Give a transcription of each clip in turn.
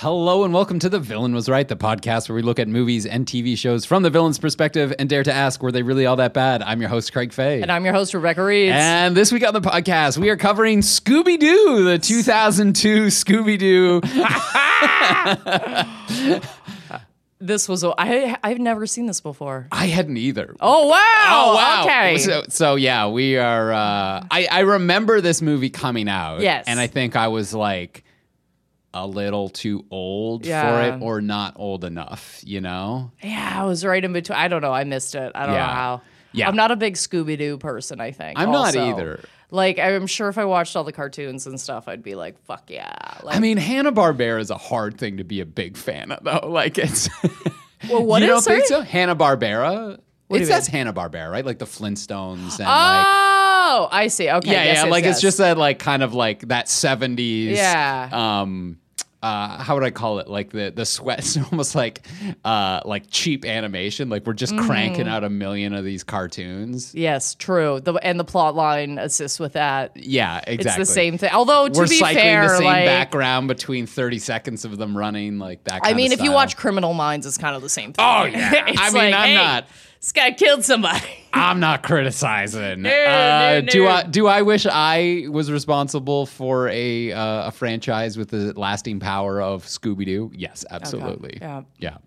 Hello and welcome to The Villain Was Right, the podcast where we look at movies and TV shows from the villain's perspective and dare to ask, were they really all that bad? I'm your host, Craig Faye. And I'm your host, Rebecca Reeds. And this week on the podcast, we are covering Scooby Doo, the 2002 Scooby Doo. this was, a- I, I've never seen this before. I hadn't either. Oh, wow. Oh wow! Okay. So, so yeah, we are. Uh, I I remember this movie coming out. Yes. and I think I was like a little too old Yeah. for it, or not old enough. You know? yeah, I was right in between. I don't know. I missed it. I don't Yeah. know how. Yeah. I'm not a big Scooby Doo person, I think. I'm not either. Like, I'm sure if I watched all the cartoons and stuff, I'd be like, fuck yeah. Like, I mean, Hanna Barbera is a hard thing to be a big fan of, though. Like it's. well, what you is don't think so? Hanna Barbera. do It says Hanna Barbera, right? Like the Flintstones and like. Oh, Oh, I see. Okay. Yeah, yes, yeah. yes, like yes. it's just that, like, kind of like that '70s. Yeah. Um. Uh, how would I call it? Like the the sweat, almost like uh like cheap animation. Like we're just cranking Mm-hmm. out a million of these cartoons. Yes, true. The and the plot line assists with that. Yeah, exactly. It's the same thing. Although to We're be cycling fair, the same like background between 30 seconds of them running, like that. I mean, if you watch Criminal Minds, it's kind of the same thing. Oh, yeah. I mean, like, I'm hey, not- This guy killed somebody. I'm not criticizing. No, uh, no, Do. I do I wish I was responsible for a uh, a franchise with the lasting power of Scooby Doo? Yes, absolutely. yeah. yeah.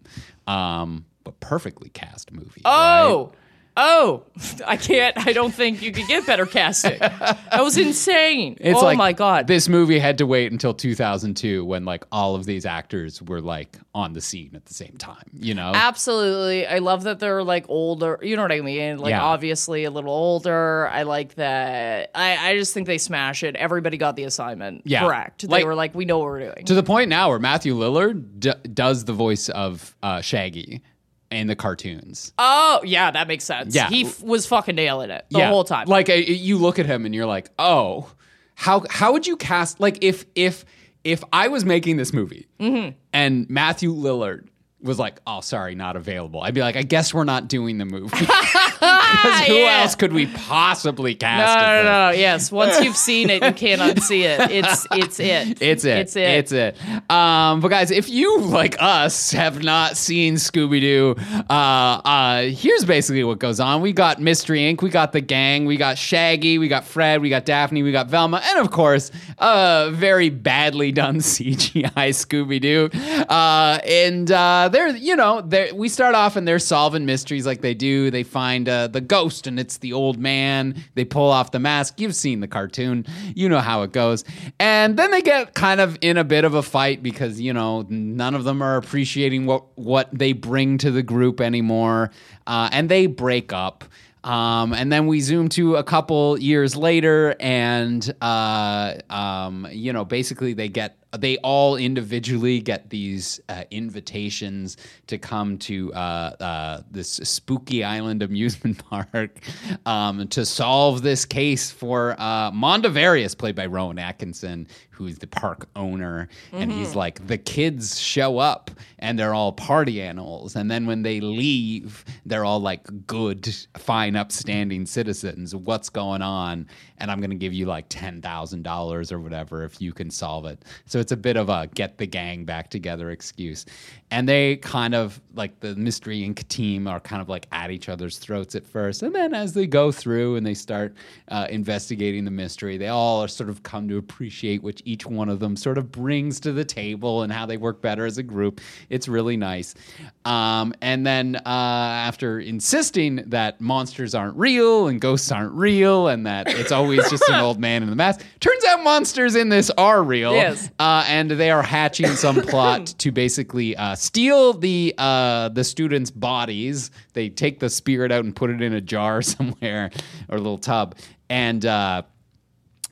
Um, but perfectly cast movie. right? Oh! I can't. I don't think you could get better casting. That was insane. It's oh like my god. This movie had to wait until 2002 when like all of these actors were like on the scene at the same time. You know. Absolutely. I love that they're like older. You know what I mean? Like Yeah. obviously a little older. I like that. I, I just think they smash it. Everybody got the assignment Yeah. correct. They were like, we know what we're doing. to the point now where Matthew Lillard d- does the voice of uh, Shaggy in the cartoons. oh, yeah, that makes sense. Yeah. He f- was fucking nailing it the whole time. Like uh, you look at him and you're like, oh, how how would you cast like if if if I was making this movie Mm-hmm. and Matthew Lillard was like, oh, sorry, not available. I'd be like, I guess we're not doing the movie. Because who Yeah. else could we possibly cast? no, no, no. Yes, once you've seen it, you can't unsee it. It's it's it. It's it. It's it. It's it. Um, but guys, if you like us have not seen Scooby Doo, uh, uh, here's basically what goes on. We got Mystery Inc. We got the gang. We got Shaggy. We got Fred. We got Daphne. We got Velma, and of course, a very badly done CGI Scooby Doo. Uh, and uh, they're you know they're, we start off and they're solving mysteries like they do. They find uh, the ghost and it's the old man. They pull off the mask. You've seen the cartoon. You know how it goes. And then they get kind of in a bit of a fight because you know none of them are appreciating what what they bring to the group anymore, uh, and they break up. Um, and then we zoom to a couple years later, and uh, um, you know, basically they get they all individually get these uh, invitations to come to uh, uh, this spooky island amusement park um, to solve this case for uh, Mondavarius, played by Rowan Atkinson, who's the park owner, and he's like the kids show up and they're all party animals, and then when they leave, they're all like good, fine, upstanding citizens. What's going on? And I'm gonna give you like ten thousand dollars or whatever if you can solve it. So it's a bit of a get the gang back together excuse. And they kind of like the Mystery Inc. team are kind of like at each other's throats at first, and then as they go through and they start uh, investigating the mystery, they all are sort of come to appreciate what each one of them sort of brings to the table and how they work better as a group. It's really nice. Um, and then uh, after insisting that monsters aren't real and ghosts aren't real and that it's always just an old man in the mask, turns out monsters in this are real. Yes. Uh, and they are hatching some plot to basically uh, steal the uh, the students' bodies. They take the spirit out and put it in a jar somewhere or a little tub, and. Uh,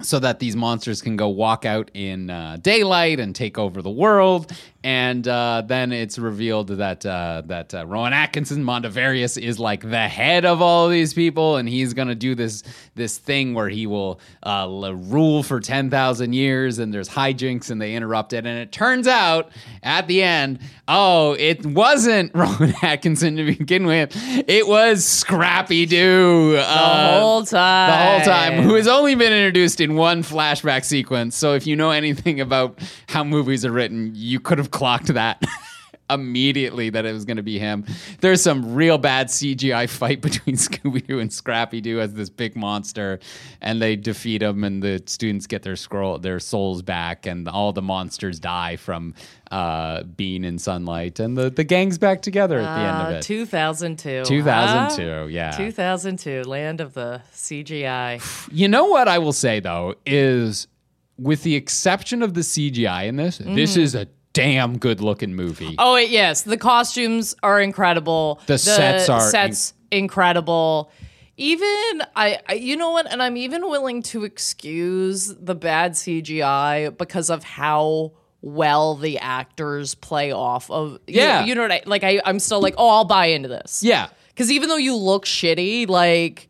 so that these monsters can go walk out in uh, daylight and take over the world. And uh, then it's revealed that uh, that uh, Rowan Atkinson Mondavarius is like the head of all of these people, and he's gonna do this this thing where he will uh, rule for ten thousand years. And there's hijinks, and they interrupt it. And it turns out at the end, oh, it wasn't Rowan Atkinson to begin with; it was Scrappy Doo. the whole time. The whole time, who has only been introduced in one flashback sequence. So if you know anything about how movies are written, you could have have clocked that immediately that it was going to be him. There's some real bad CGI fight between Scooby Doo and Scrappy Doo as this big monster, and they defeat him, and the students get their scroll, their souls back, and all the monsters die from uh, being in sunlight, and the, the gang's back together at the end of Uh, it. 2002. 2002, huh? yeah. 2002, land of the CGI. You know what I will say though is, with the exception of the CGI in this, this is a damn good looking movie. Oh yes, the costumes are incredible. The sets are sets incredible. Even I, I, you know what, and I'm even willing to excuse the bad CGI because of how well the actors play off of. you know- Yeah. you know what I like. I, I'm still like, oh, I'll buy into this. Yeah. Because even though you look shitty, like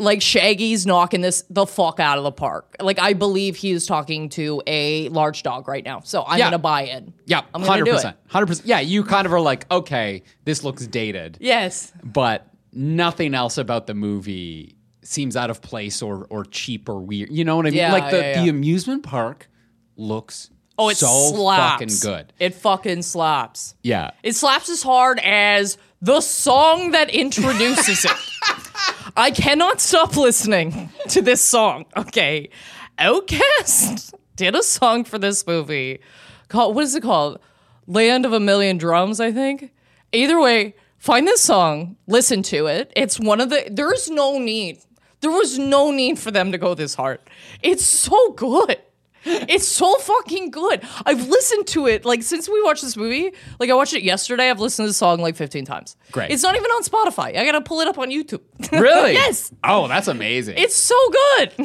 like Shaggy's knocking this the fuck out of the park. Like I believe he is talking to a large dog right now. So I'm Yeah. gonna buy in. Yeah, I'm gonna hundred do percent, it. hundred percent. Yeah, you kind of are like, okay, this looks dated, Yes. but nothing else about the movie seems out of place or or cheap or weird. You know what I mean? Yeah, like the yeah, yeah. the amusement park looks Oh, it so slaps. fucking good. It fucking slaps. Yeah, It slaps as hard as the song that introduces it. I cannot stop listening to this song. Okay. OutKast did a song for this movie called, what is it called? Land of a Million Drums, I think. Either way, find this song, listen to it. It's one of the, there's no need. There was no need for them to go this hard. It's so good. It's so fucking good. I've listened to it like since we watched this movie. Like I watched it yesterday. I've listened to the song like 15 times. Great. It's not even on Spotify. I gotta pull it up on YouTube. really? yes. Oh, that's amazing. It's so good.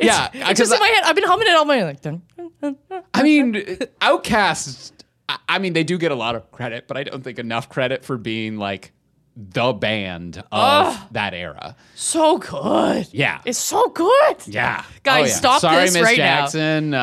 yeah, It's just in my head. I've been humming it all my like. I mean, OutKasts. I- I mean, they do get a lot of credit, but I don't think enough credit for being like the band of that era. So good. Yeah. It's so good. Yeah, Guys, Oh, yeah. stop Sorry, this Miss right now. Jackson. Uh,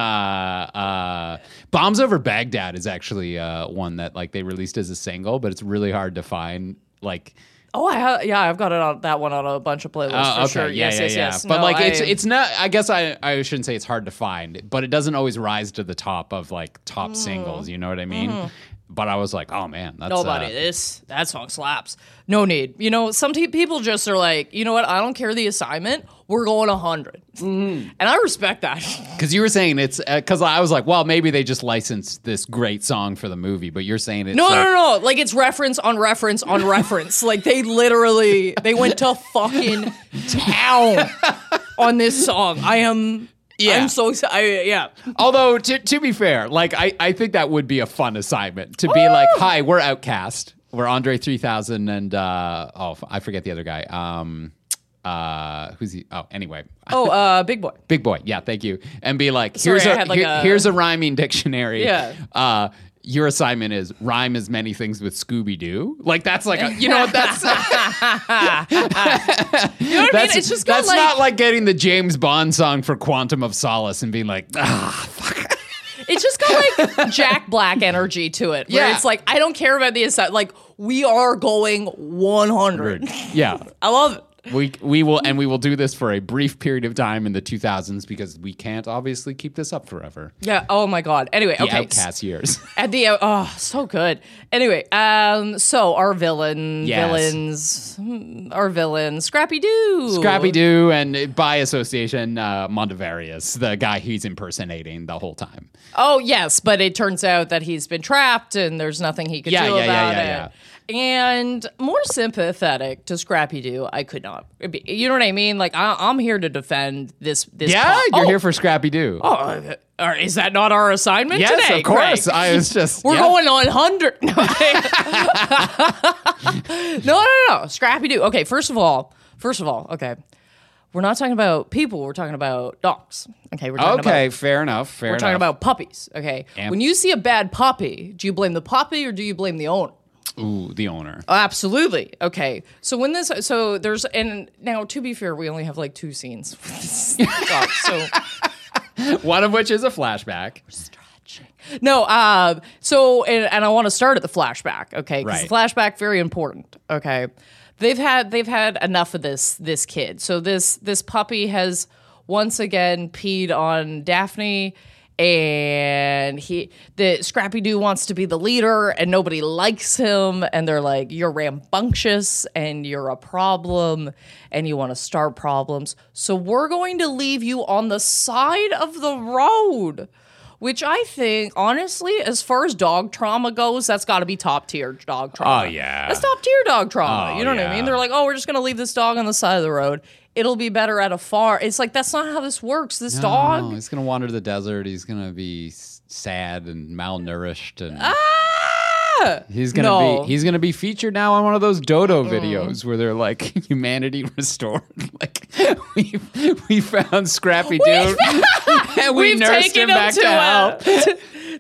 uh, Bombs Over Baghdad is actually uh, one that like they released as a single, but it's really hard to find. Like, Oh, I ha- yeah, I've got it on that one on a bunch of playlists uh, for okay, sure. yeah, yes, yeah, yes, yeah. yes. But No, like, it's I- it's not. I guess I I shouldn't say it's hard to find, but it doesn't always rise to the top of like top singles. You know what I mean? But I was like, oh man, that's. Nobody. uh, this that song slaps. No need. You know, some te- people just are like, you know what? I don't care the assignment. We're going a 100 Mm-hmm. and I respect that. Because you were saying it's because I was like, well, maybe they just licensed this great song for the movie, but you're saying it's No, like, no, no, no. Like it's reference on reference on reference. Like they literally they went to fucking town on this song. I am. Yeah. I'm so excited. Yeah. Although to, to be fair, like I, I think that would be a fun assignment to be like, hi, we're OutKast, we're Andre three thousand, and uh, oh, I forget the other guy. Um, uh, who's he? Oh, anyway, Oh, uh, Big Boi. Big Boi. Yeah, thank you. And be like, Sorry, here's a, like here- a- here's a rhyming dictionary. Yeah. Uh, your assignment is rhyme as many things with Scooby Doo. Like that's like a, you know what that's You know what I mean? It's just got that's like not like getting the James Bond song for Quantum of Solace and being like ah fuck. it's just got like Jack Black energy to it. Where Yeah. it's like I don't care about the aside. Like we are going 100. yeah. I love it. We we will and we will do this for a brief period of time in the 2000s because we can't obviously keep this up forever. Yeah. Oh my god. Anyway, The okay. OutKast years. At the oh, so good. Anyway, um, so our villain, Yes. villains, hmm, our villain, Scrappy Doo. Scrappy Doo and by association uh, Mondavarius, the guy he's impersonating the whole time. Oh yes, but it turns out that he's been trapped and there's nothing he could Yeah, do yeah, yeah, about yeah, it. And more sympathetic to Scrappy Doo, I could not. Be, You know what I mean? Like I, I'm here to defend this. This. Yeah, po- you're oh, here for Scrappy Doo. Oh, uh, is that not our assignment yes, today? of course. Craig? I was just We're yeah. going on 100. No, no, no, no. Scrappy Doo. Okay, first of all, first of all, okay. We're not talking about people. We're talking about dogs. Okay, we're talking Okay, about fair enough. Fair we're enough. talking about puppies. Okay, Am- when you see a bad puppy, do you blame the puppy or do you blame the owner? Ooh, the owner. Oh, absolutely. Okay, so when this, so there's, and now to be fair, we only have like two scenes. dog, so One of which is a flashback. No, uh, so and, and I want to start at the flashback, okay? Right. flashback very important, okay? They've had they've had enough of this this kid. So this this puppy has once again peed on Daphne, and he the Scrappy Doo wants to be the leader, and nobody likes him, and they're like, "You're rambunctious, and you're a problem, and you want to start problems. So we're going to leave you on the side of the road." Which I think, honestly, as far as dog trauma goes, that's got to be top tier dog oh, trauma. Oh, yeah. that's top tier dog trauma. Oh, you know what I mean? They're like, oh, we're just gonna leave this dog on the side of the road. It'll be better at a farm. It's like that's not how this works. This Oh, dog. he's gonna wander the desert. He's gonna be sad and malnourished, and Ah! he's gonna No. Mm. be he's gonna be featured now on one of those Dodo videos where they're like humanity restored. like we we found Scrappy Doo and we We've nursed taken him back to, to health.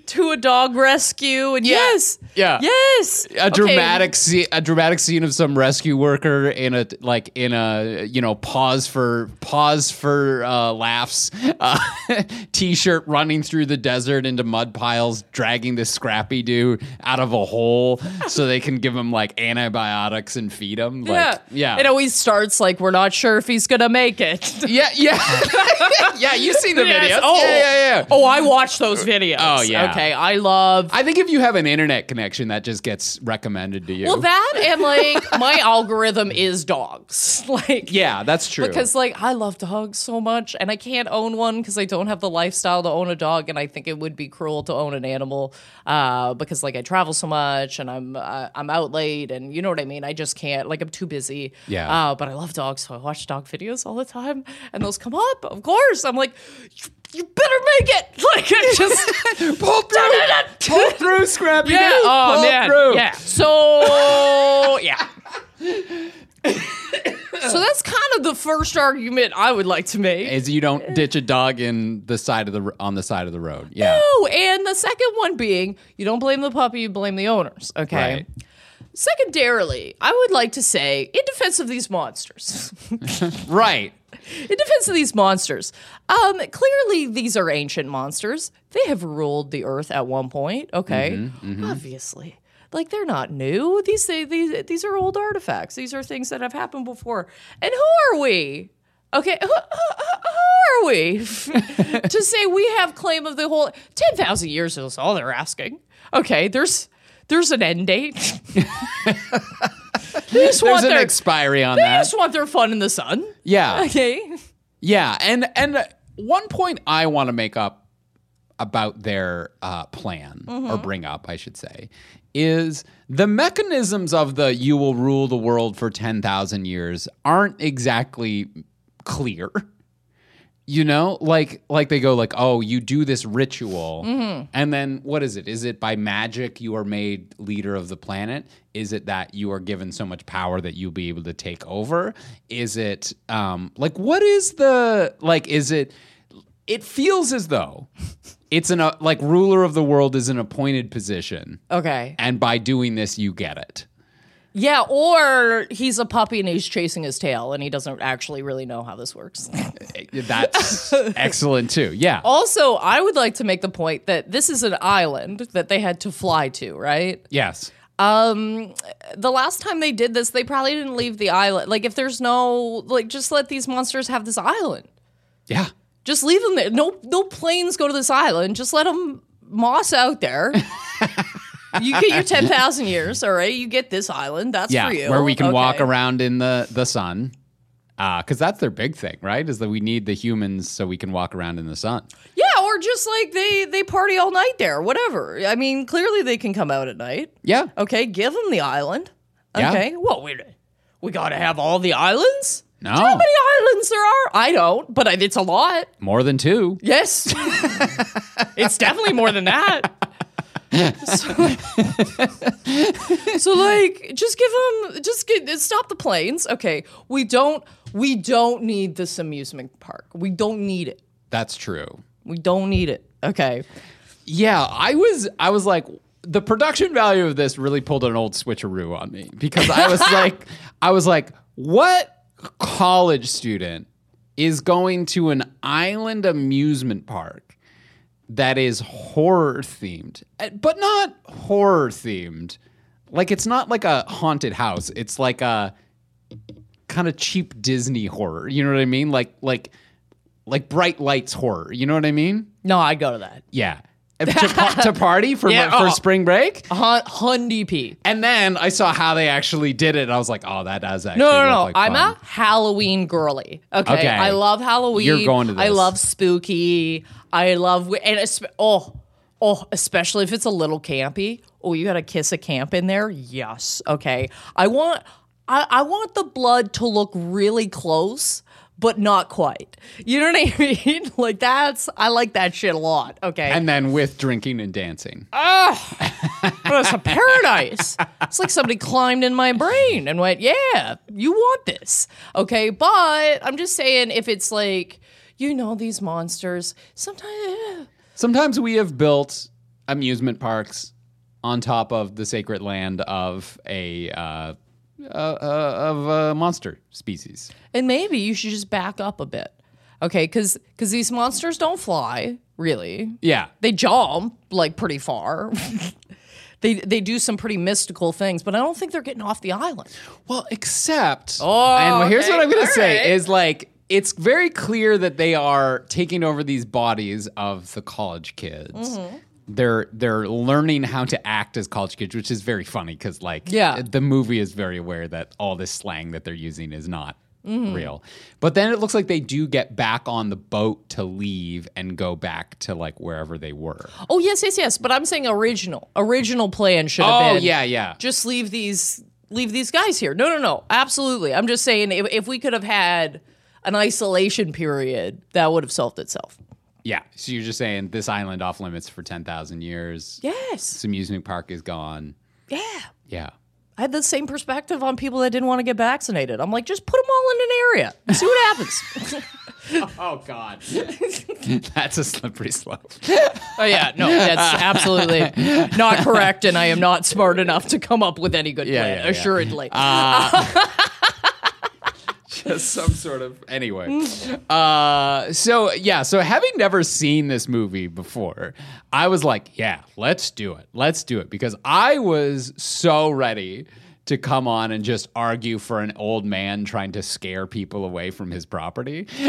To a dog rescue, and yes, Yeah. yes, a Okay. dramatic scene, a dramatic scene of some rescue worker in a like in a you know pause for pause for uh, laughs uh, t-shirt running through the desert into mud piles dragging this scrappy dude out of a hole so they can give him like antibiotics and feed him like Yeah, yeah It always starts like we're not sure if he's gonna make it. yeah yeah yeah you see the Yes. videos Oh. yeah yeah yeah Oh, I watch those videos. Oh, yeah. Okay, I love I think if you have an internet connection that just gets recommended to you Well, that and like my algorithm is dogs. Like, yeah that's true Because like I love dogs so much, and I can't own one because I don't have the lifestyle to own a dog, and I think it would be cruel to own an animal uh, because like I travel so much and I'm uh, I'm out late, and you know what I mean. I just can't. Like I'm too busy. Yeah. Uh, but I love dogs, so I watch dog videos all the time, and those come up. Of course, I'm like, you, you better make it. Like I just pull through pull through scrappy yeah. Doo. Oh Pull man. through. Yeah. So yeah. so that's kind of the first argument I would like to make. is you don't ditch a dog in the side of the on the side of the road. Yeah. No, and the second one being you don't blame the puppy, you blame the owners. Okay. Right. Secondarily, I would like to say, in defense of these monsters, Right. In defense of these monsters, um, clearly these are ancient monsters. They have ruled the earth at one point. Okay, Mm-hmm, obviously, like they're not new. These these these are old artifacts. These are things that have happened before. And who are we? Okay, who, who, who are we to say we have claim of the whole ten thousand years is all they're asking? Okay, there's there's an end date. they just There's want an their expiry on they that. They just want their fun in the sun. Yeah. Okay. Yeah. And and one point I want to make up about their uh, plan or bring up, I should say, is the mechanisms of the "you will rule the world for ten thousand years" aren't exactly clear. You know, like like they go like, oh, you do this ritual, and then what is it? Is it by magic you are made leader of the planet? Is it that you are given so much power that you'll be able to take over? Is it um like what is the like? Is it? It feels as though it's an uh, like ruler of the world is an appointed position, Okay. and by doing this you get it. Yeah, or he's a puppy and he's chasing his tail and he doesn't actually really know how this works. That's excellent too. Yeah. also, I would like to make the point that this is an island that they had to fly to, right? Yes. Um the last time they did this, they probably didn't leave the island. Like if there's no like just let these monsters have this island. Yeah. Just leave them there. No no planes go to this island. Just let them moss out there. you get your 10,000 years, all right? You get this island. That's yeah, for you. where we can walk around in the the sun. Uh, because that's their big thing, right? Is that we need the humans so we can walk around in the sun. Yeah, or just like they they party all night there, whatever. I mean, clearly they can come out at night. Yeah, Okay, give them the island. Yeah. Okay, well we we got to have all the islands. no, How many islands there are? I don't, but it's a lot. more than two. Yes, it's definitely more than that. so, so, like, just give them, just get, stop the planes. Okay, we don't, we don't need this amusement park. We don't need it. That's true. We don't need it. Okay. Yeah, I was I was like the production value of this really pulled an old switcheroo on me because I was like I was like what college student is going to an island amusement park that is horror themed eh, but not horror themed like it's not like a haunted house it's like a kind of cheap Disney horror you know what I mean like like like bright lights horror. You know what I mean? No, I'd go to that. Yeah. to, pa- to party for Yeah, for oh. spring break. Hun- Hundy P. And then I saw how they actually did it. And I was like, oh, that does actually No, no, no. like I'm fun. a Halloween girly. Okay? Okay. I love Halloween. You're going to I love spooky. I love and oh, oh, especially if it's a little campy. Oh, you got a kiss of camp in there? Yes. Okay. I want I, I want the blood to look really close, but not quite. You know what I mean? like that's I like that shit a lot. Okay. And then with drinking and dancing. Oh But it's a paradise. It's like somebody climbed in my brain and went, "Yeah, you want this." Okay, but I'm just saying if it's like, you know, these monsters, sometimes Sometimes we have built amusement parks on top of the sacred land of a uh, uh, uh, of a monster species. and maybe you should just back up a bit. Okay, cuz cuz these monsters don't fly, really. Yeah. They jump like pretty far. They, they do some pretty mystical things, but I don't think they're getting off the island. Well, except, Oh, and here's okay. what I'm going to All say right. is like, it's very clear that they are taking over these bodies of the college kids. Mm-hmm. They're they're learning how to act as college kids, which is very funny because like Yeah. the movie is very aware that all this slang that they're using is not Mm-hmm. real. But then it looks like they do get back on the boat to leave and go back to like wherever they were. Oh yes, yes, yes. But I'm saying original. Original plan should have Oh been. yeah, yeah. just leave these leave these guys here. No, no, no. Absolutely. I'm just saying if, if we could have had an isolation period, that would have solved itself. Yeah. So you're just saying this island off limits for 10,000 years. Yes. This amusement park is gone. Yeah. Yeah. I had the same perspective on people that didn't want to get vaccinated. I'm like, just put them all in an area. and See what happens. Oh God, that's a slippery slope. oh yeah, no, that's absolutely not correct, and I am not smart enough to come up with any good Yeah, plan. yeah, yeah. assuredly. Uh, Just some sort of anyway. Uh, so yeah, so having never seen this movie before, I was like, yeah, let's do it, let's do it, because I was so ready to come on and just argue for an old man trying to scare people away from his property.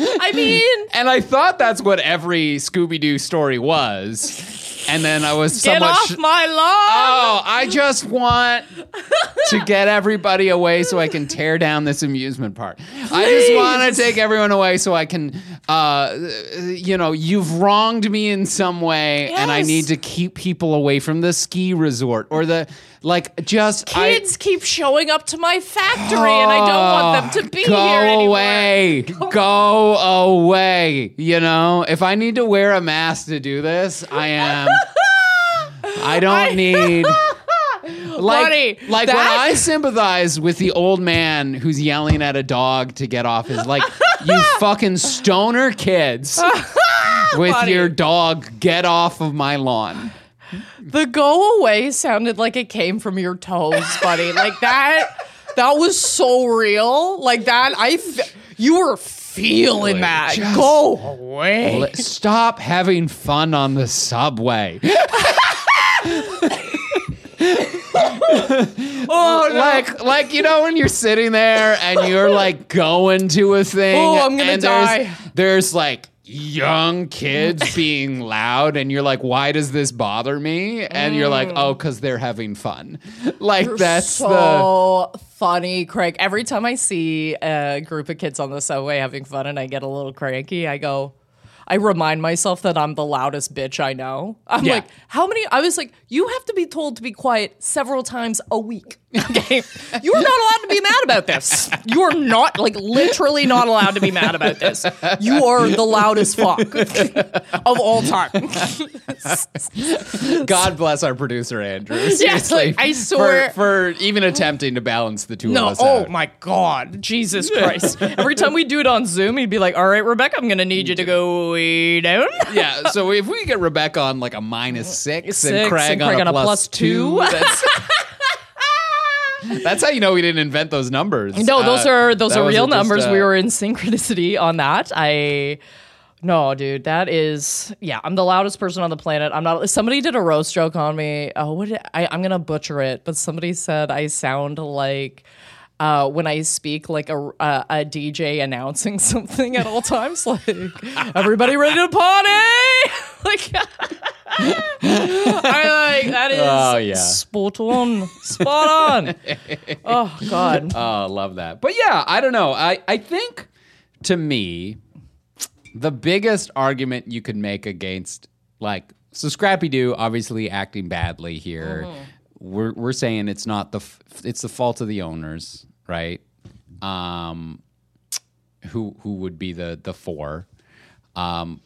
I mean, And I thought that's what every Scooby Doo story was. And then I was so much. get somewhat. off sh- my lawn. Oh, I just want to get everybody away so I can tear down this amusement park. I just want to take everyone away so I can, uh, you know, you've wronged me in some way, and I need to keep people away from the ski resort or the like. Just I- Kids keep showing up to my factory, and I don't want them to be Go here anymore. Go away. Go away. You know, if I need to wear a mask to do this, I am. I don't need. Like, Buddy, like that- when I sympathize with the old man who's yelling at a dog to get off his like, you fucking stoner kids with Buddy. your dog, get off of my lawn. The go away sounded like it came from your toes, buddy. like that. That was so real. Like that. I. F- you were feeling that. just- go away. Let- Stop having fun on the subway. Oh no. like like you know when you're sitting there and you're like going to a thing Oh, I'm gonna and there's, die. there's like young kids being loud and you're like why does this bother me and you're like mm. oh cuz they're having fun like that's the so funny, Craig. Every time I see a group of kids on the subway having fun and I get a little cranky, I go, I remind myself that I'm the loudest bitch I know. I'm Yeah. like, how many? I was like, you have to be told to be quiet several times a week. Okay. you are not allowed to be mad about this. You are not, like, literally not allowed to be mad about this. You are the loudest fuck of all time. God bless our producer Andrew Yes, like, I swear- for, even attempting to balance the two No, of us oh out. my God, Jesus Christ! Every time we do it on Zoom, he'd be like, "All right, Rebecca, I'm gonna need you to go way down." yeah, so if we get Rebecca on like a minus six, and Craig, and on, Craig a on a plus plus two, two. that's, that's how you know we didn't invent those numbers. No, those Uh, are those are real just, numbers. uh, we were in synchronicity on that. I. No, dude, that is yeah. I'm the loudest person on the planet. I'm not. Somebody did a roast joke on me. Oh, what? Did, I, I'm gonna butcher it, but somebody said I sound like uh, when I speak like a, a a DJ announcing something at all times, like everybody ready to party, like. I like that is Oh, yeah. spot on, spot on. Oh God, Oh, love that. But yeah, I don't know. I, I think to me, the biggest argument you could make against like so Scrappy Doo obviously acting badly here. We're we're saying it's not the f- it's the fault of the owners, right? Um, who who would be the the four? Um,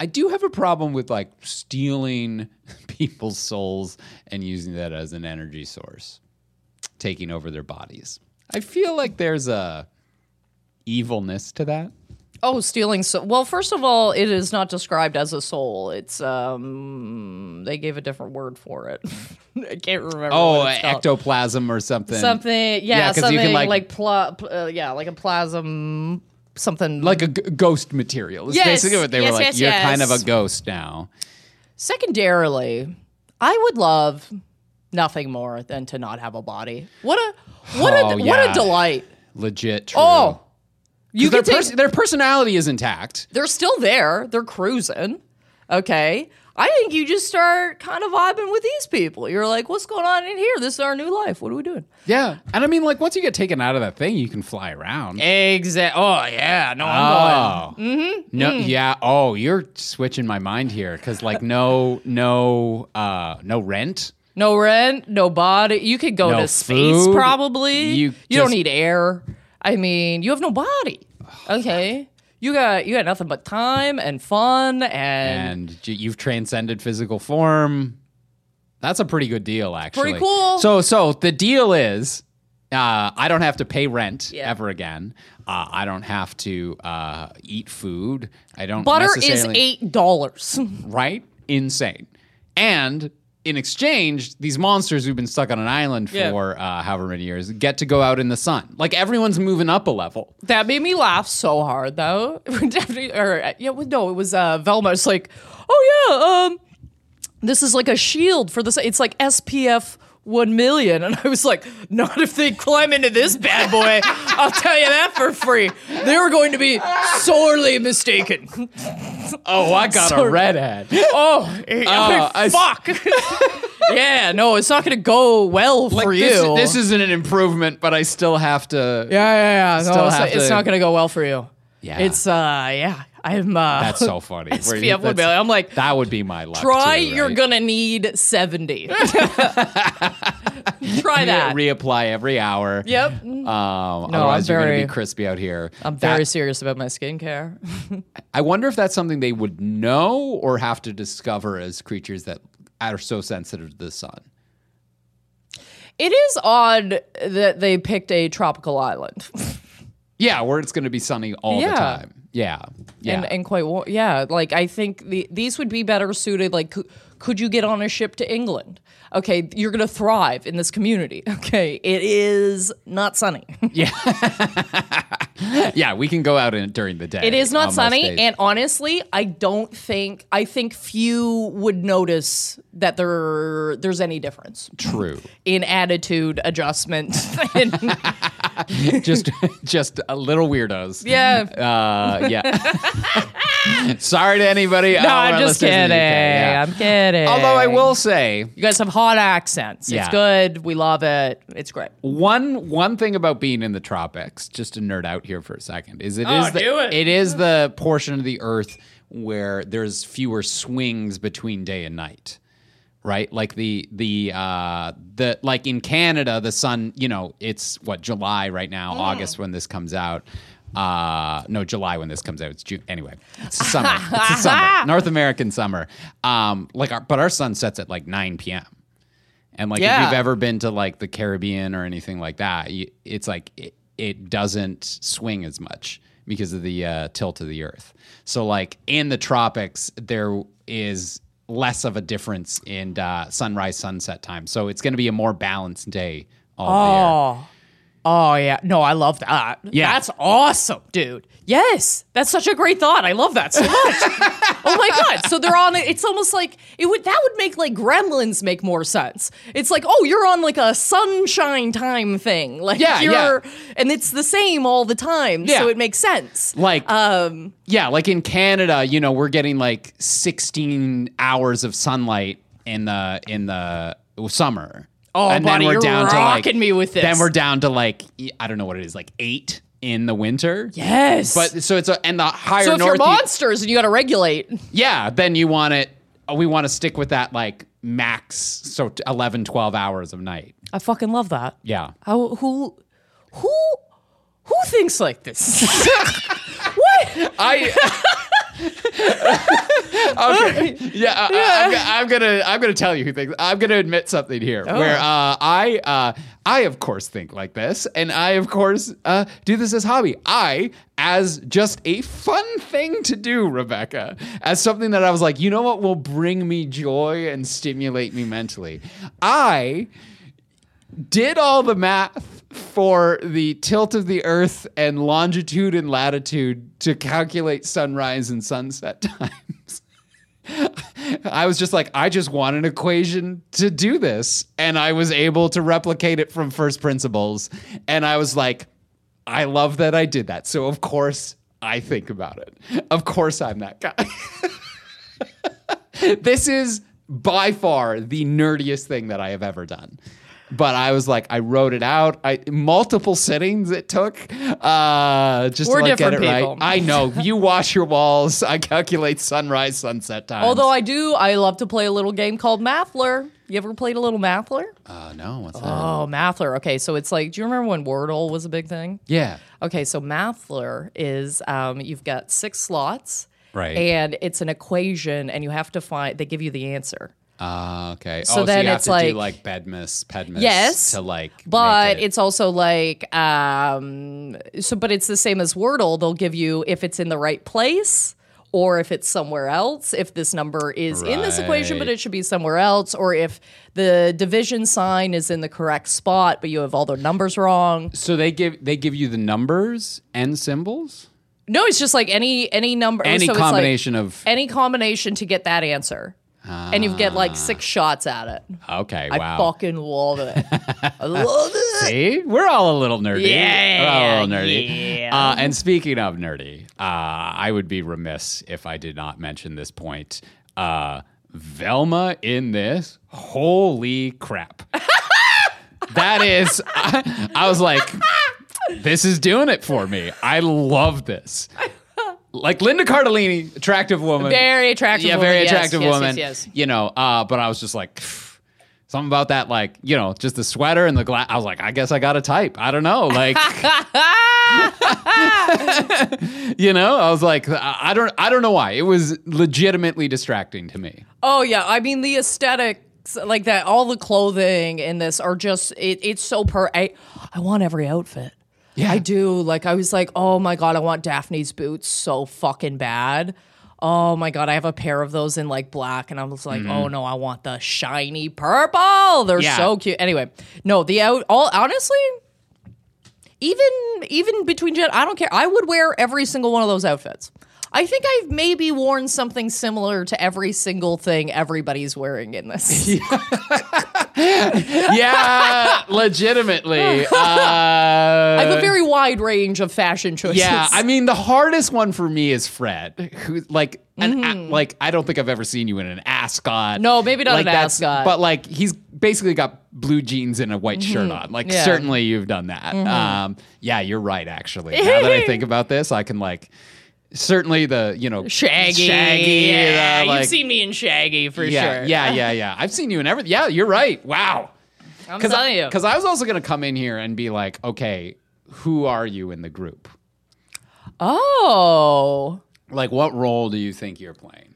I do have a problem with like stealing people's souls and using that as an energy source, taking over their bodies. I feel like there's a evilness to that. Oh, stealing so well, first of all, it is not described as a soul. It's um they gave a different word for it. I can't remember. Oh, it's ectoplasm or something. something Yeah, you something can, like, like- pl- uh, yeah, like a plasm something like a g- ghost material. Is Yes, basically what they yes, were like. yes, You're kind of a ghost now. Secondarily, I would love nothing more than to not have a body. What a what Oh, a what a delight. Legit true. Oh, you their, to, pers- their personality is intact. they're still there. They're cruising. Okay. I think you just start kind of vibing with these people. You're like, what's going on in here? This is our new life. What are we doing? Yeah, and I mean, like once you get taken out of that thing, you can fly around. Exactly. Oh yeah. No, Oh, mm-hmm. no, yeah. Oh, you're switching my mind here because like no, no, uh, no rent. No rent, no body. You could go No to space food. probably. You You, don't need air. I mean, you have no body. Okay. You got you got nothing but time and fun and, and you've transcended physical form. That's a pretty good deal, actually. Pretty cool. So, so the deal is, uh, I don't have to pay rent Yeah. ever again. Uh, I don't have to uh, eat food. I don't. butter is eight dollars. right? Insane. And in exchange, these monsters who've been stuck on an island for Yeah. uh, however many years get to go out in the sun. Like everyone's moving up a level. that made me laugh so hard though. Definitely- or yeah, no, it was uh, Velma. It's like, oh yeah, um, this is like a shield for this. It's like SPF. One million, and I was like, not if they climb into this bad boy. I'll tell you that for free. They were going to be sorely mistaken. Oh, I got a red redhead. Oh, I s- fuck. yeah, no, it's not going to go well Like for this, you. this isn't an improvement, but I still have to. yeah, yeah, yeah. Still it's, have it's to- not going to go well for you. Yeah. It's uh, yeah. I'm uh. That's so funny. Where you- SPF one that's- I'm like, That would be my luck. try. too, You're right? gonna need seventy. try that. reapply every hour. yep. Um, No, I'm otherwise, you're going to very- be crispy out here. I'm That- very serious about my skincare. I wonder if that's something they would know or have to discover as creatures that are so sensitive to the sun. it is odd that they picked a tropical island. Yeah, where it's going to be sunny all the time. Yeah, yeah. and and quite warm. Yeah, like I think the, these would be better suited. Like, could, you get on a ship to England? Okay, you're gonna thrive in this community. Okay, it is not sunny. yeah, yeah, we can go out in during the day. It is not sunny, days. and honestly, I don't think I think few would notice that there there's any difference true. in attitude adjustment. and, just, just a little weirdos. yeah. Uh, yeah. Sorry to anybody. No, I'm just kidding. Yeah. I'm kidding. Although I will say, you guys have hot accents. Yeah. It's good. We love it. It's great. One one thing about being in the tropics, just to nerd out here for a second, is it Oh, is the, it. it is the portion of the Earth where there's fewer swings between day and night. Right, like the the uh, the like in Canada, the sun. You know, it's what July right now, August when this comes out. Uh, no, July when this comes out. It's June. Anyway, it's summer. it's summer. North American summer. Um, like, our, but our sun sets at like 9 p.m. And like if you've ever been to like the Caribbean or anything like that, you, it's like it, it doesn't swing as much because of the uh, tilt of the Earth. So like in the tropics, there is less of a difference in uh, sunrise sunset time. So it's going to be a more balanced day all year. Oh, yeah, no, I love that. Yeah. that's awesome, dude. Yes, that's such a great thought. I love that so much. oh my god! So they're on. It's almost like it would. That would make like Gremlins make more sense. It's like, oh, you're on like a sunshine time thing. Like Yeah, you're, yeah. and it's the same all the time. Yeah. So it makes sense. Like, Um, yeah, like in Canada, you know, we're getting like 16 hours of sunlight in the in the summer. Oh, and buddy, you're rocking me with this. Then we're down to like I don't know what it is, like eight in the winter. yes, But so it's a and the higher so if north. you're you- monsters and you got to regulate, yeah, then you want it. oh, We want to stick with that like max, so t- 11, 12 hours of night. I fucking love that. Yeah. How who who who thinks like this? what? I. okay. Yeah, uh, I, I'm, I'm gonna I'm gonna tell you who thinks. I'm gonna admit something here, where uh, I uh, I of course think like this, and I of course uh, do this as hobby. I as just a fun thing to do, Rebecca, as something that I was like, you know what will bring me joy and stimulate me mentally. I did all the math for the tilt of the earth and longitude and latitude to calculate sunrise and sunset times. I was just like, I just want an equation to do this. And I was able to replicate it from first principles. And I was like, I love that I did that. So, of course, I think about it. Of course, I'm that guy. this is by far the nerdiest thing that I have ever done. But I was like, I wrote it out. I multiple sittings it took. Uh, just We're to like get it different right. I know. You wash your walls. I calculate sunrise, sunset times. Although I do, I love to play a little game called Mathler. You ever played a little Mathler? uh, no, what's that? Oh, Mathler. Okay, so it's like, do you remember when Wordle was a big thing? yeah. Okay, so Mathler is um, you've got six slots, Right. And it's an equation, and you have to find. They give you the answer. Uh, okay. So oh, then so you have it's to like- do like Bedmas, Pedmas. Yes, To like. but it- it's also like um, so. But it's the same as Wordle. They'll give you if it's in the right place. Or if it's somewhere else, if this number is in this equation, but it should be somewhere else, or if the division sign is in the correct spot, but you have all the numbers wrong. So they give they give you the numbers and symbols. No, it's just like any any number, Any so it's like combination of. any combination to get that answer, and you get like six shots at it. Okay. I wow. fucking love it. I love it. See, we're all a little nerdy. Yeah, we're all a little nerdy. yeah. Uh, and speaking of nerdy, uh, I would be remiss if I did not mention this point. Uh, Velma in this, holy crap! that is, I, I was like, this is doing it for me. I love this. Like Linda Cardellini, attractive woman, Very attractive. yeah, woman. very attractive yes, woman. Yes, yes. You know, uh, but I was just like, something about that, like, you know, just the sweater and the glass. I was like, I guess I got to type. I don't know, like, you know, I was like, I I don't, I don't know why. It was legitimately distracting to me. Oh yeah, I mean the aesthetics like that. All the clothing in this are just. It, it's so per. I, I want every outfit. Yeah. I do. Like I was like, oh my god, I want Daphne's boots so fucking bad. Oh my god, I have a pair of those in like black, and I was like, oh no, I want the shiny purple. They're Mm-hmm. Yeah. so cute. Anyway, no, the out. All honestly, even even between gen, I don't care. I would wear every single one of those outfits. I think I've maybe worn something similar to every single thing everybody's wearing in this. Yeah, legitimately. Uh, I have a very wide range of fashion choices. Yeah, I mean the hardest one for me is Fred, who like an a- like I don't think I've ever seen you in an ascot. Mm-hmm. No, maybe not like an ascot. but like he's basically got blue jeans and a white shirt on. Like Mm-hmm. Yeah. Mm-hmm. certainly you've done that. Um, yeah, you're right. Actually, now that I think about this, I can like certainly the you know Shaggy. Shaggy. Yeah, uh, like, you've seen me in Shaggy for yeah, sure. yeah, yeah, yeah. I've seen you in everything. Yeah, you're right. Wow. I'm telling you. Because I was also gonna come in here and be like, okay, who are you in the group? Oh. Like, what role do you think you're playing?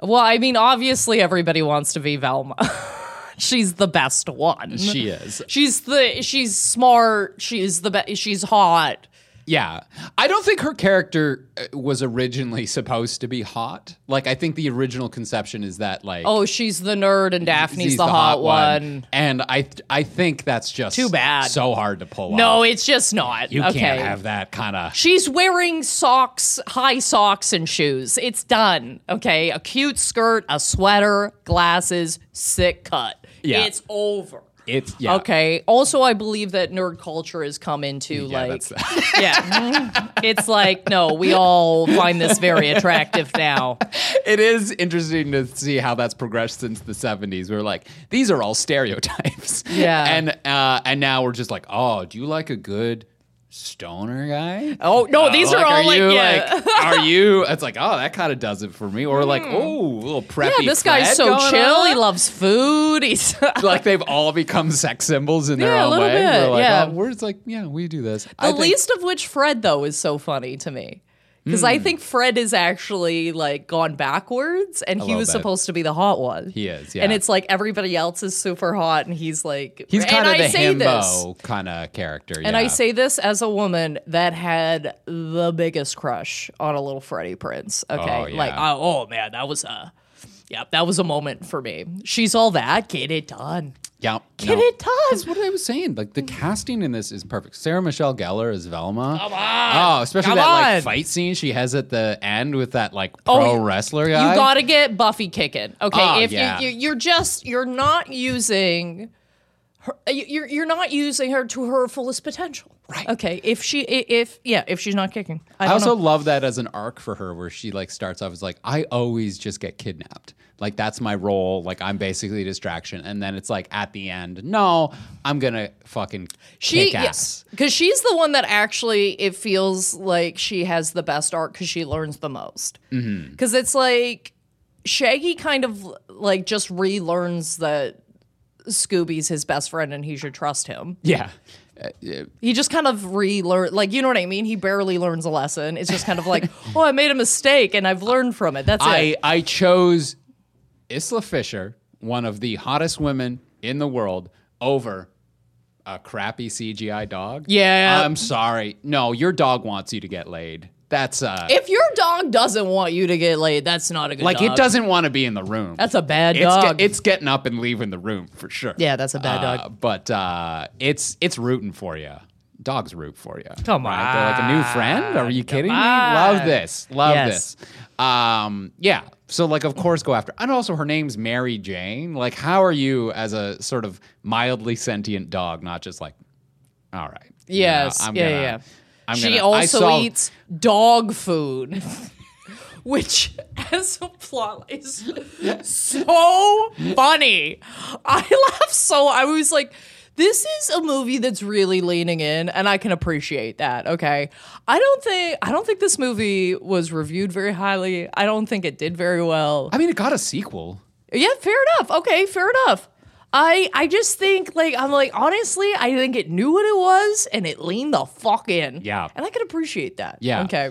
Well, I mean, obviously everybody wants to be Velma. she's the best one. She is. She's the she's smart. She's the best. She's hot. Yeah. I don't think her character uh, was originally supposed to be hot. Like, I think the original conception is that, like, Oh, she's the nerd and Daphne's he's the, hot, one. And I, I think that's just Too bad. So hard to pull No, off. No, it's just not. You okay. can't have that kind of. She's wearing socks, high socks, and shoes. It's done. Okay. A cute skirt, a sweater, glasses, sick cut. Yeah. It's over. It's yeah. Okay. Also, I believe that nerd culture has come into Yeah, like, that's- yeah, it's like no, we all find this very attractive now. it is interesting to see how that's progressed since the 70s. We're like, these are all stereotypes. Yeah. And uh, and now we're just like, oh, do you like a good stoner guy? Oh no, these are all like, you yeah. like, are you? It's like, oh, that kind of does it for me. Or like, oh, a little preppy. Hmm. yeah, this guy's so chill. He loves food. He's like they've all become sex symbols in their Yeah, a own little way. bit, we're like, yeah. oh, we're like, yeah, we do this. The think- least of which Fred though is so funny to me. Because Hmm. I think Fred is actually like gone backwards and he was bit. supposed to be the hot one. He is, yeah. And it's like everybody else is super hot and he's like He's kind of the himbo kind of character. And I say this as a woman that had the biggest crush on a little Freddie Prinze. Okay. Oh, yeah. Like, oh, oh, man, that was a yeah, that was a moment for me. She's all that. Get it done. Yeah. Get no. it done. That's what I was saying. Like the hmm. casting in this is perfect. Sarah Michelle Gellar as Velma. Come on. Oh, especially Come that on. like fight scene she has at the end with that like oh, pro Oh, wrestler guy. You gotta get Buffy kicking. Okay, Oh, if yeah. you, you, you're just you're not using her, you- you're you're not using her to her fullest potential. Right. Okay. If she if yeah if she's not kicking, I, I also know. love that as an arc for her where she like starts off as like I always just get kidnapped. Like that's my role. Like I'm basically a distraction. And then it's like at the end, no, I'm gonna fucking She kick yes, ass. because she's the one that actually it feels like she has the best arc because she learns the most. Mm-hmm. Because it's like Shaggy kind of like just relearns that Scooby's his best friend and he should trust him. Yeah. Uh, yeah. He just kind of relearn, like you know what I mean. He barely learns a lesson. It's just kind of like, oh, I made a mistake and I've learned from it. That's I it. I chose Isla Fisher, one of the hottest women in the world, over a crappy CGI dog. Yeah. I'm sorry. No, your dog wants you to get laid. That's uh If your dog doesn't want you to get laid, that's not a good. like dog. it doesn't want to be in the room. That's a bad it's dog. Get, it's getting up and leaving the room for sure. Yeah, that's a bad Uh, dog. But uh, it's it's rooting for you. Dogs root for you. Come on, They're like a new friend. Are you kidding me? on. Love this. Love Yes. this. Um, yeah. So like, of course, go after. And also, her name's Mary Jane. Like, how are you as a sort of mildly sentient dog, not just like, all right. you know, Yes. I'm yeah, gonna- yeah, yeah. I'm she gonna- also saw- eats dog food, which as a plot is so funny. I laugh so. I was like, this is a movie that's really leaning in, and I can appreciate that. Okay, I don't think I don't think this movie was reviewed very highly. I don't think it did very well. I mean, it got a sequel. Yeah, fair enough. Okay, fair enough. I I just think like I'm like honestly, I think it knew what it was and it leaned the fuck in. Yeah. And I can appreciate that. Yeah. Okay.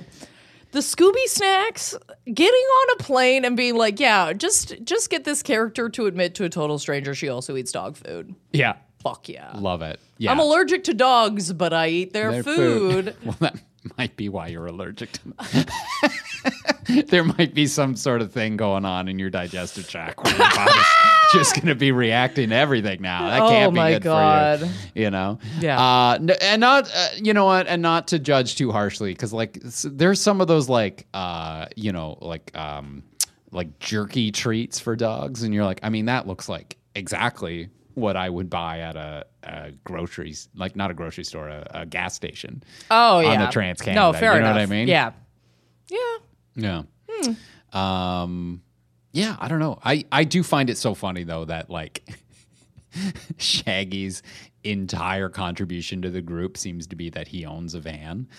The Scooby snacks, getting on a plane and being like, yeah, just just get this character to admit to a total stranger she also eats dog food. Yeah. Fuck yeah. Love it. Yeah. I'm allergic to dogs, but I eat their, Their food. well, that might be why you're allergic to them. there might be some sort of thing going on in your digestive tract where your body's just going to be reacting to everything now. That Oh can't be my good God. for you. You know? Yeah. Uh, and not, uh, you know what? And not to judge too harshly because, like, there's some of those, like, uh, you know, like, um, like jerky treats for dogs. And you're like, I mean, that looks like exactly what I would buy at a, a groceries, like not a grocery store, a, a gas station. Oh yeah. On the Trans No, fair you know enough. what I mean? Yeah. Yeah. Yeah. Hmm. Um, yeah, I don't know. I, I do find it so funny though that like Shaggy's entire contribution to the group seems to be that he owns a van.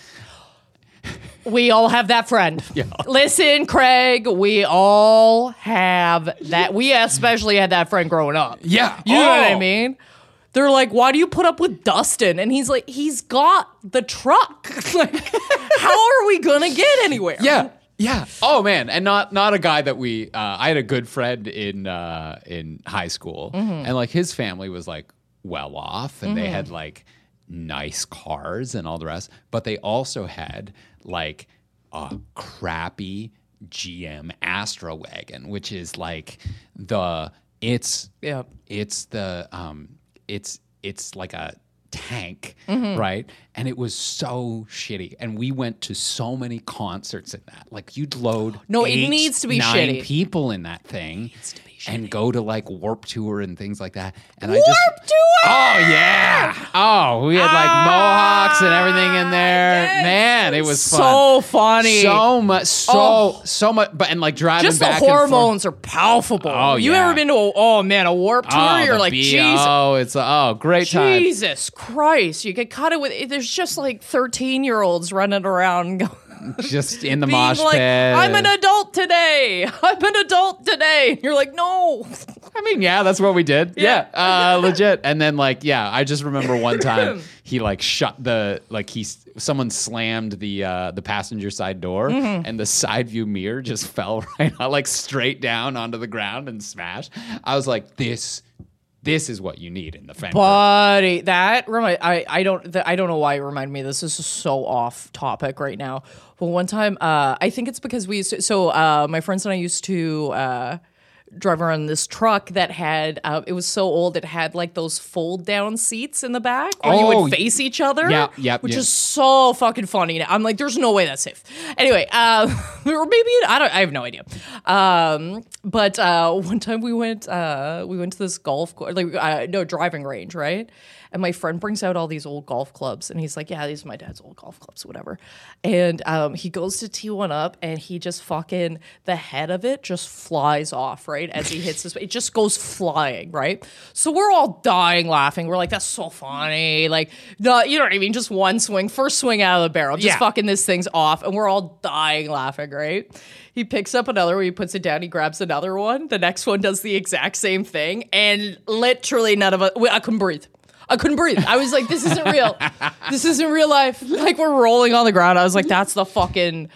We all have that friend. Yeah. Listen, Craig, we all have that. We especially had that friend growing up. Yeah. You know what I Oh. mean? They're like, why do you put up with Dustin? And he's like, he's got the truck. like, how are we gonna get anywhere? Yeah. Yeah. Oh man, and not not a guy that we. Uh, I had a good friend in uh, in high school, Mm-hmm. and like his family was like well off, and they had like nice cars and all the rest, but they also had like a crappy GM Astra wagon, which is like the it's Yeah. it's the um it's it's like a tank Mm-hmm. right and it was so shitty and we went to so many concerts in that like you'd load No, it needs to be nine shitty. people in that thing and go to like warp tour and things like that and i Warp just Tour! oh yeah oh we had like ah, mohawks and everything in there man it was fun so funny. so much so Oh. so much but and like driving just the back and forth. hormones are palpable. Oh, you yeah. ever been to a, oh man a warp oh, tour? Oh, You're like Jesus, it's a, oh great time. Jesus Christ! You get caught it with there's just like 13 year olds running around. Just in the Being mosh like, pit. I'm an adult today. I'm an adult today. You're like, no. I mean, yeah, that's what we did. Yeah, uh, legit. And then like, yeah, I just remember one time he like shut the like he someone slammed the uh, the passenger side door Mm-hmm. and the side view mirror just fell right out, like straight down onto the ground and smashed. I was like, this this is what you need in the Fender. Buddy, that remind I I don't I don't know why it reminded me. This This is so off topic right now. But one time, uh, I think it's because we used to, so uh, my friends and I used to uh, drive around this truck that had uh, it was so old it had like those fold down seats in the back where you Oh, would face each other. yeah, yep, which yeah. is so fucking funny. I'm like, there's no way that's safe. Anyway, uh, or maybe I don't. I have no idea. Um, but uh, one time we went, uh, we went to this golf course, like uh, no driving range, right? And my friend brings out all these old golf clubs, and he's like, "Yeah, these are my dad's old golf clubs, whatever." And um, he goes to tee one up, and he just fucking the head of it just flies off, right as he hits this. It just goes flying, right? So we're all dying laughing. We're like, "That's so funny!" Like, no, you know what I mean? Just one swing, first swing out of the barrel, just Yeah. fucking this thing's off, and we're all dying laughing, right? He picks up another one, he puts it down, he grabs another one. The next one does the exact same thing, and literally none of us, I couldn't breathe. I couldn't breathe. I was like, this isn't real. This isn't real life. Like, we're rolling on the ground. I was like, that's the fucking.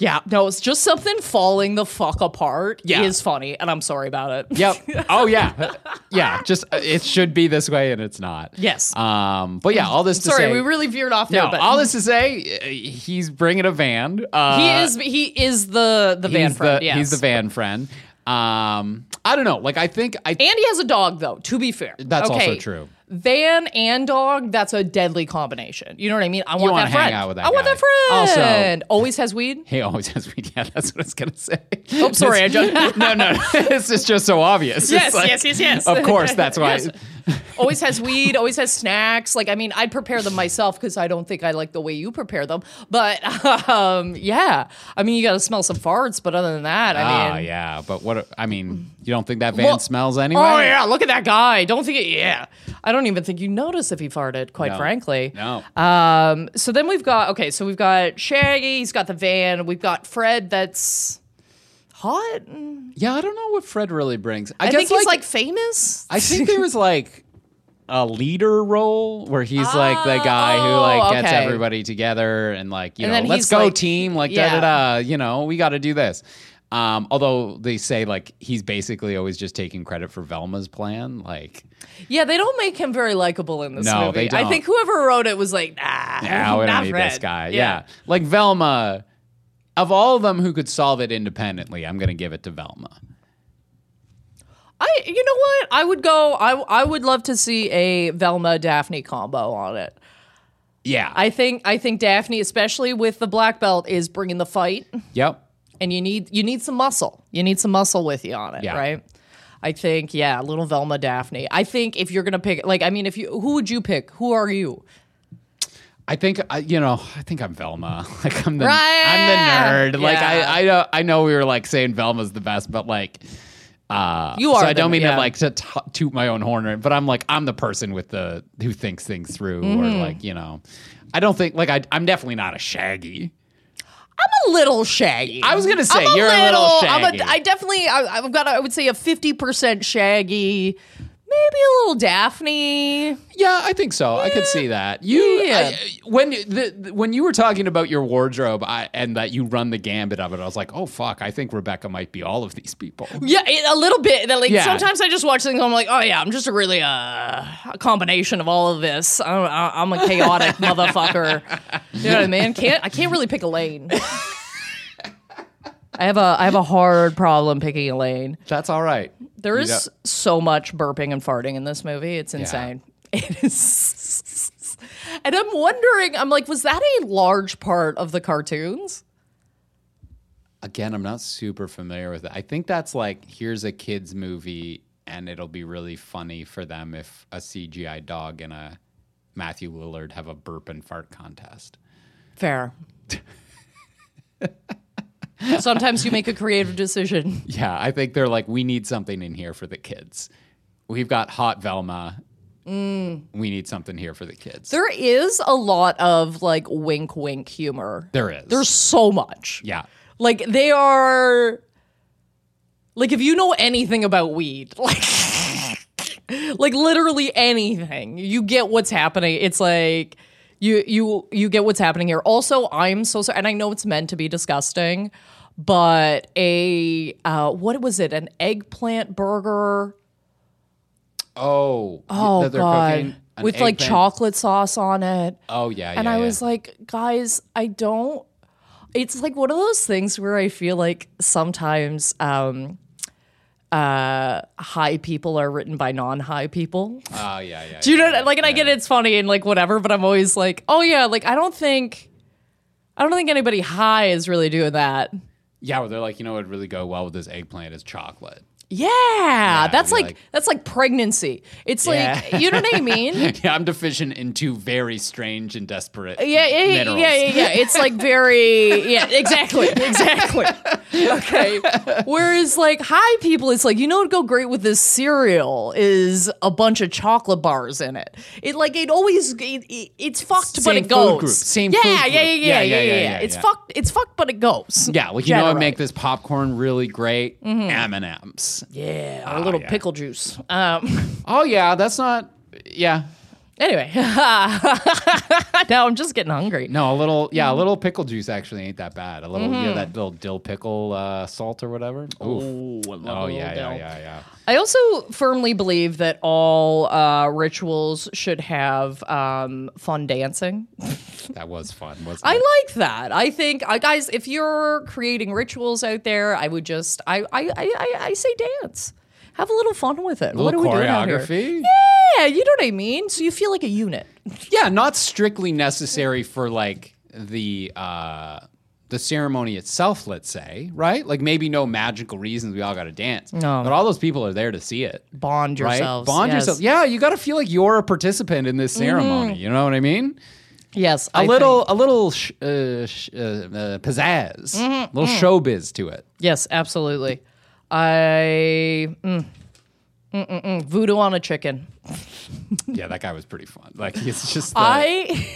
Yeah, no, it's just something falling the fuck apart Yeah. is funny, and I'm sorry about it. Yep. Oh yeah. Yeah. Just uh, it should be this way and it's not. Yes. Um. But yeah, all this to Sorry, say. we really veered off there. no, but all this to say, uh, he's bringing a van. Uh, he is he is the the van friend. The, yes. He's the van friend. Um. I don't know. Like I think I. And he has a dog, though. To be fair, That's also true. Van and dog, that's a deadly combination. You know what I mean? I want wanna that hang friend. out with that I want guy. that friend. Also- always has weed. He always has weed. Yeah, that's what I was gonna say. Oh, sorry, I just no, no, this is just so obvious. Yes, like- yes, yes, yes. Of course, that's why. Yes. Always has weed. Always has snacks. Like I mean, I'd prepare them myself because I don't think I like the way you prepare them. But um, yeah, I mean, you got to smell some farts. But other than that, I Ah, mean, yeah, but what? I mean, you don't think that van Well- smells anyway? Oh yeah, look at that guy. Don't think it. Yeah, I don't even think you notice if he farted. Quite No. frankly. No. Um. So then we've got okay. So we've got Shaggy. He's got the van. We've got Fred. That's hot. Yeah, I don't know what Fred really brings. I, I, guess think he's like famous. I think there was like a leader role where he's like the guy who Oh, like gets okay. everybody together and like you And know let's go like- team like yeah. da da da you know we got to do this. Um, although they say like he's basically always just taking credit for Velma's plan, like yeah, they don't make him very likable in this No, movie. I think whoever wrote it was like, nah, yeah, we not don't need Fred. this guy. Yeah. like Velma. Of all of them who could solve it independently, I'm gonna give it to Velma. I, you know what? I would go. I, I would love to see a Velma Daphne combo on it. Yeah. I think I think Daphne, especially with the black belt, is bringing the fight, yep. and you need you need some muscle. You need some muscle with you on it, Yeah. right? I think yeah, little Velma Daphne. I think if you're gonna pick, like, I mean, if you who would you pick? Who are you? I think I, you know. I think I'm Velma. Like I'm the Right. I'm the nerd. Like Yeah. I I know I know we were like saying Velma's the best, but like uh You are So I don't mean yeah. to like to toot my own horn, but I'm like I'm the person with the who thinks things through, or Mm-hmm. like you know. I don't think like I I'm definitely not a Shaggy. I'm a little shaggy. I was gonna say, I'm you're a little I'm Shaggy. a, I definitely I, I've got a, I would say a fifty percent shaggy, maybe a little Daphne. Yeah, I think so. I could see that. You Yeah. I- when the, the- when you were talking about your wardrobe I, and that you run the gambit of it, I was like, oh fuck, I think Rebecca might be all of these people. Yeah, it, a little bit. That, Like Yeah. sometimes I just watch things. and I'm like, oh yeah, I'm just a really uh, a combination of all of this. I'm, I'm a chaotic motherfucker. You know what I mean? Can't I can't really pick a lane. I have a I have a hard problem picking a lane. That's all right. There don't- so much burping and farting in this movie. It's insane. It is. And I'm wondering, I'm like, was that a large part of the cartoons? Again, I'm not super familiar with it. I think that's like here's a kids movie, and it'll be really funny for them if a CGI dog and a Matthew Lillard have a burp and fart contest. Fair. Sometimes you make a creative decision. Yeah, I think they're like, we need something in here for the kids. We've got hot Velma. Mm. We need something here for the kids. There is a lot of like wink wink humor. there is. There's so much. yeah. Like they are like if you know anything about weed, like like literally anything, you get what's happening. It's like you you you get what's happening here. Also, I'm so sorry and I know it's meant to be disgusting, but a uh what was it? An eggplant burger Oh. Oh that they're god. cooking With like chocolate sauce on it. Oh yeah, and yeah, I yeah. was like, guys, I don't. It's like one of those things where I feel like sometimes um, uh, high people are written by non-high people. Oh yeah, yeah. Do you know? yeah, like, and I yeah. get it's funny and like whatever, but I'm always like, oh yeah, like I don't think, I don't think anybody high is really doing that. Yeah, where they're like, you know, what would really go well with this eggplant is chocolate. Yeah, that's like, like- that's like pregnancy. It's like you know what I mean. yeah, I'm deficient in two very strange and desperate Yeah, yeah, yeah, minerals. yeah, yeah, yeah. It's like very, yeah, exactly, exactly. Okay. Whereas like high people, it's like you know what'd go great with this cereal is a bunch of chocolate bars in it. It like it always it, it- it's fucked, but Same it food goes. group, same yeah, food yeah, group. yeah, yeah, yeah, yeah, yeah, It's yeah. fucked. It's fucked, but it goes. Yeah, like you know, what make this popcorn really great. M and M's. Yeah, a little yeah. pickle juice. Um. Oh yeah, that's not. Yeah, Anyway, now I'm just getting hungry. no, a little. Mm-hmm. Yeah, a little pickle juice actually ain't that bad. A little, you know, that little dill pickle uh, salt or whatever. Oof. Ooh, I love Oh a yeah, little yeah, dill. yeah, yeah. I also firmly believe that all uh, rituals should have um, fun dancing. That was fun, wasn't it? I like that. I think, uh, guys, if you're creating rituals out there, I would just, I, I, I, I, I say dance. Have a little fun with it. what are we doing out here? choreography. Yeah, you know what I mean. So you feel like a unit. Yeah, not strictly necessary for like the uh the ceremony itself, let's say, right? Like maybe no magical reasons we all got to dance. No. But all those people are there to see it. Bond Right? yourselves. Bond yes. yourself. Yeah, you got to feel like you're a participant in this ceremony. You know what I mean? Yes, A I little, a little sh- uh, sh- uh, uh, pizzazz, Mm-hmm, a little showbiz to it. yes, absolutely. I mm, mm, mm, mm, voodoo on a chicken. Yeah, that guy was pretty fun. Like it's just the, I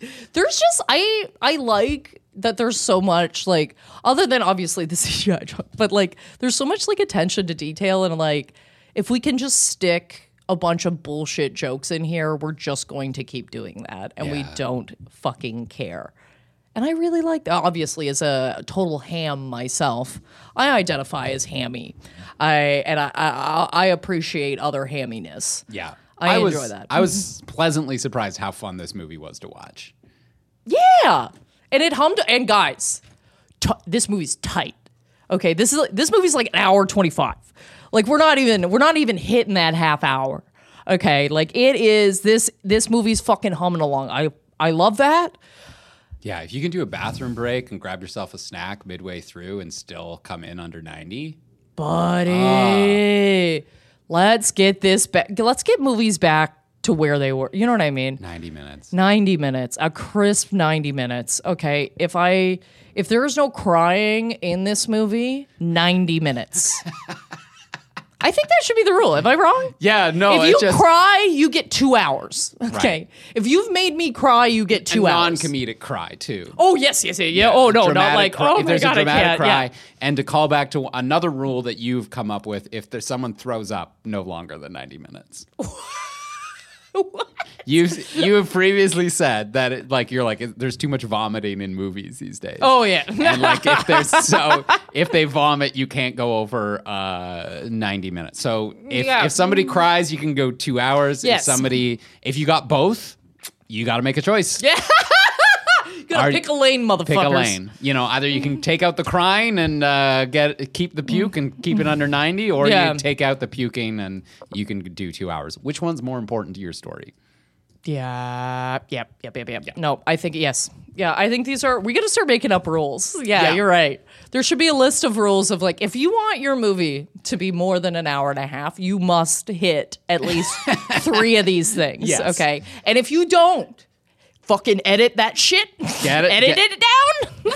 there's just I I like that there's so much like other than obviously the CGI joke, but like there's so much like attention to detail and like if we can just stick a bunch of bullshit jokes in here, we're just going to keep doing that and we don't fucking care. And I really like that. Obviously, as a total ham myself, I identify as hammy. I and I I, I appreciate other hamminess. yeah. I was, enjoy that. I was pleasantly surprised how fun this movie was to watch. Yeah, and it hummed. And guys, t- this movie's tight. Okay, this is this movie's like an hour twenty five. Like we're not even we're not even hitting that half hour. Okay, like it is this this movie's fucking humming along. I I love that. Yeah, if you can do a bathroom break and grab yourself a snack midway through and still come in under 90, Buddy, ah. let's get this back. Let's get movies back to where they were. You know what I mean? 90 minutes. 90 minutes, a crisp 90 minutes. Okay, if I if there is no crying in this movie, 90 minutes. I think that should be the rule. Am I wrong? Yeah, no, if you just cry, you get two hours. Okay. If you've made me cry, you get a two hours. non-comedic cry too. Oh yes, yes, yes. Yeah. Oh no, not like cry- oh if my god, a I can't. cry. Yeah. And to call back to another rule that you've come up with, if there's someone throws up, no longer than 90 minutes. You've you have previously said that it, like you're like there's too much vomiting in movies these days. Oh yeah. and like if there's so if they vomit, you can't go over uh, 90 minutes. So if Yeah. if somebody cries, you can go two hours. Yes. If somebody if you got both, you got to make a choice. Yeah. Gotta pick a lane, motherfuckers. Pick a lane. You know, either you can mm. take out the crying and uh, get keep the mm. puke and keep it mm. under 90, or Yeah. you take out the puking and you can do two hours. Which one's more important to your story? Yeah. Yep. Yep. Yep. Yep. No, I think yes. Yeah, I think these are. We got to start making up rules. Yeah, Yeah. you're right. There should be a list of rules of like, if you want your movie to be more than an hour and a half, you must hit at least three of these things. Yes. Okay, and if you don't, fucking edit that shit. Get it- Edit get- it down.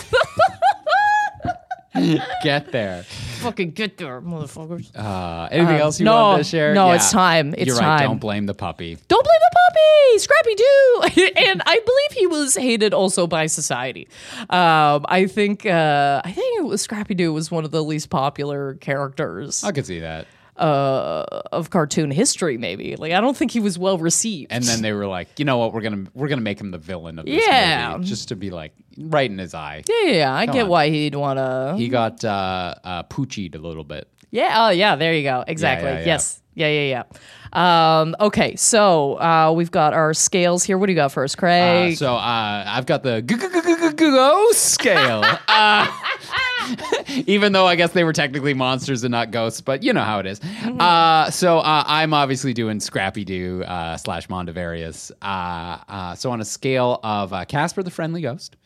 Get there. fucking get there, motherfuckers. Uh, anything else you no, want to share? no, it's time. It's You're right. time. Don't blame the puppy. Don't blame the puppy, Scrappy Doo. and I believe he was hated also by society. Um, I think uh, I think it was Scrappy Doo was one of the least popular characters I could see that. Uh, of cartoon history. Maybe like I don't think he was well received. And then they were like, you know what? We're gonna we're gonna make him the villain of this Yeah. movie, just to be like right in his eye. yeah, yeah, yeah, I get on. why he'd want to. He got uh, uh, poochied a little bit. Yeah, oh yeah, there you go. Exactly. yeah, yeah. Yes. Yeah, yeah, yeah. Um, okay, so uh, we've got our scales here. What do you got first, Uh, Craig? so uh, I've got the g- g- g- g- g- ghost scale. Even though I guess they were technically monsters and not ghosts, but you know how it is. Uh, so uh, I'm obviously doing Scrappy Doo uh, slash Mondavarious. Uh, uh, so on a scale of uh, Casper the Friendly Ghost,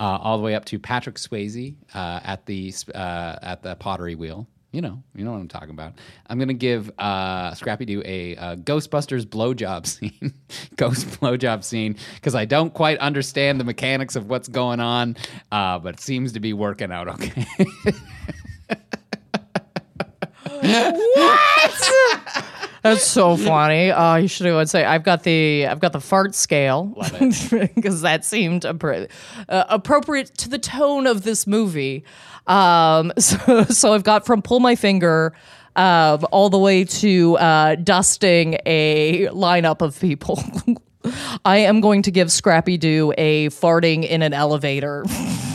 uh, all the way up to Patrick Swayze uh, at the uh, at the pottery wheel. You know, you know what I'm talking about. I'm gonna give uh, Scrappy Doo a, uh Ghostbusters blowjob scene, ghost blowjob scene, because I don't quite understand the mechanics of what's going on, uh, but it seems to be working out okay. That's so funny. Oh, you should have say I've got the I've got the fart scale because that seemed appro- uh, appropriate to the tone of this movie. Um, so so I've got from pull my finger. Um, all the way to uh, dusting a lineup of people. I am going to give Scrappy Doo a farting in an elevator.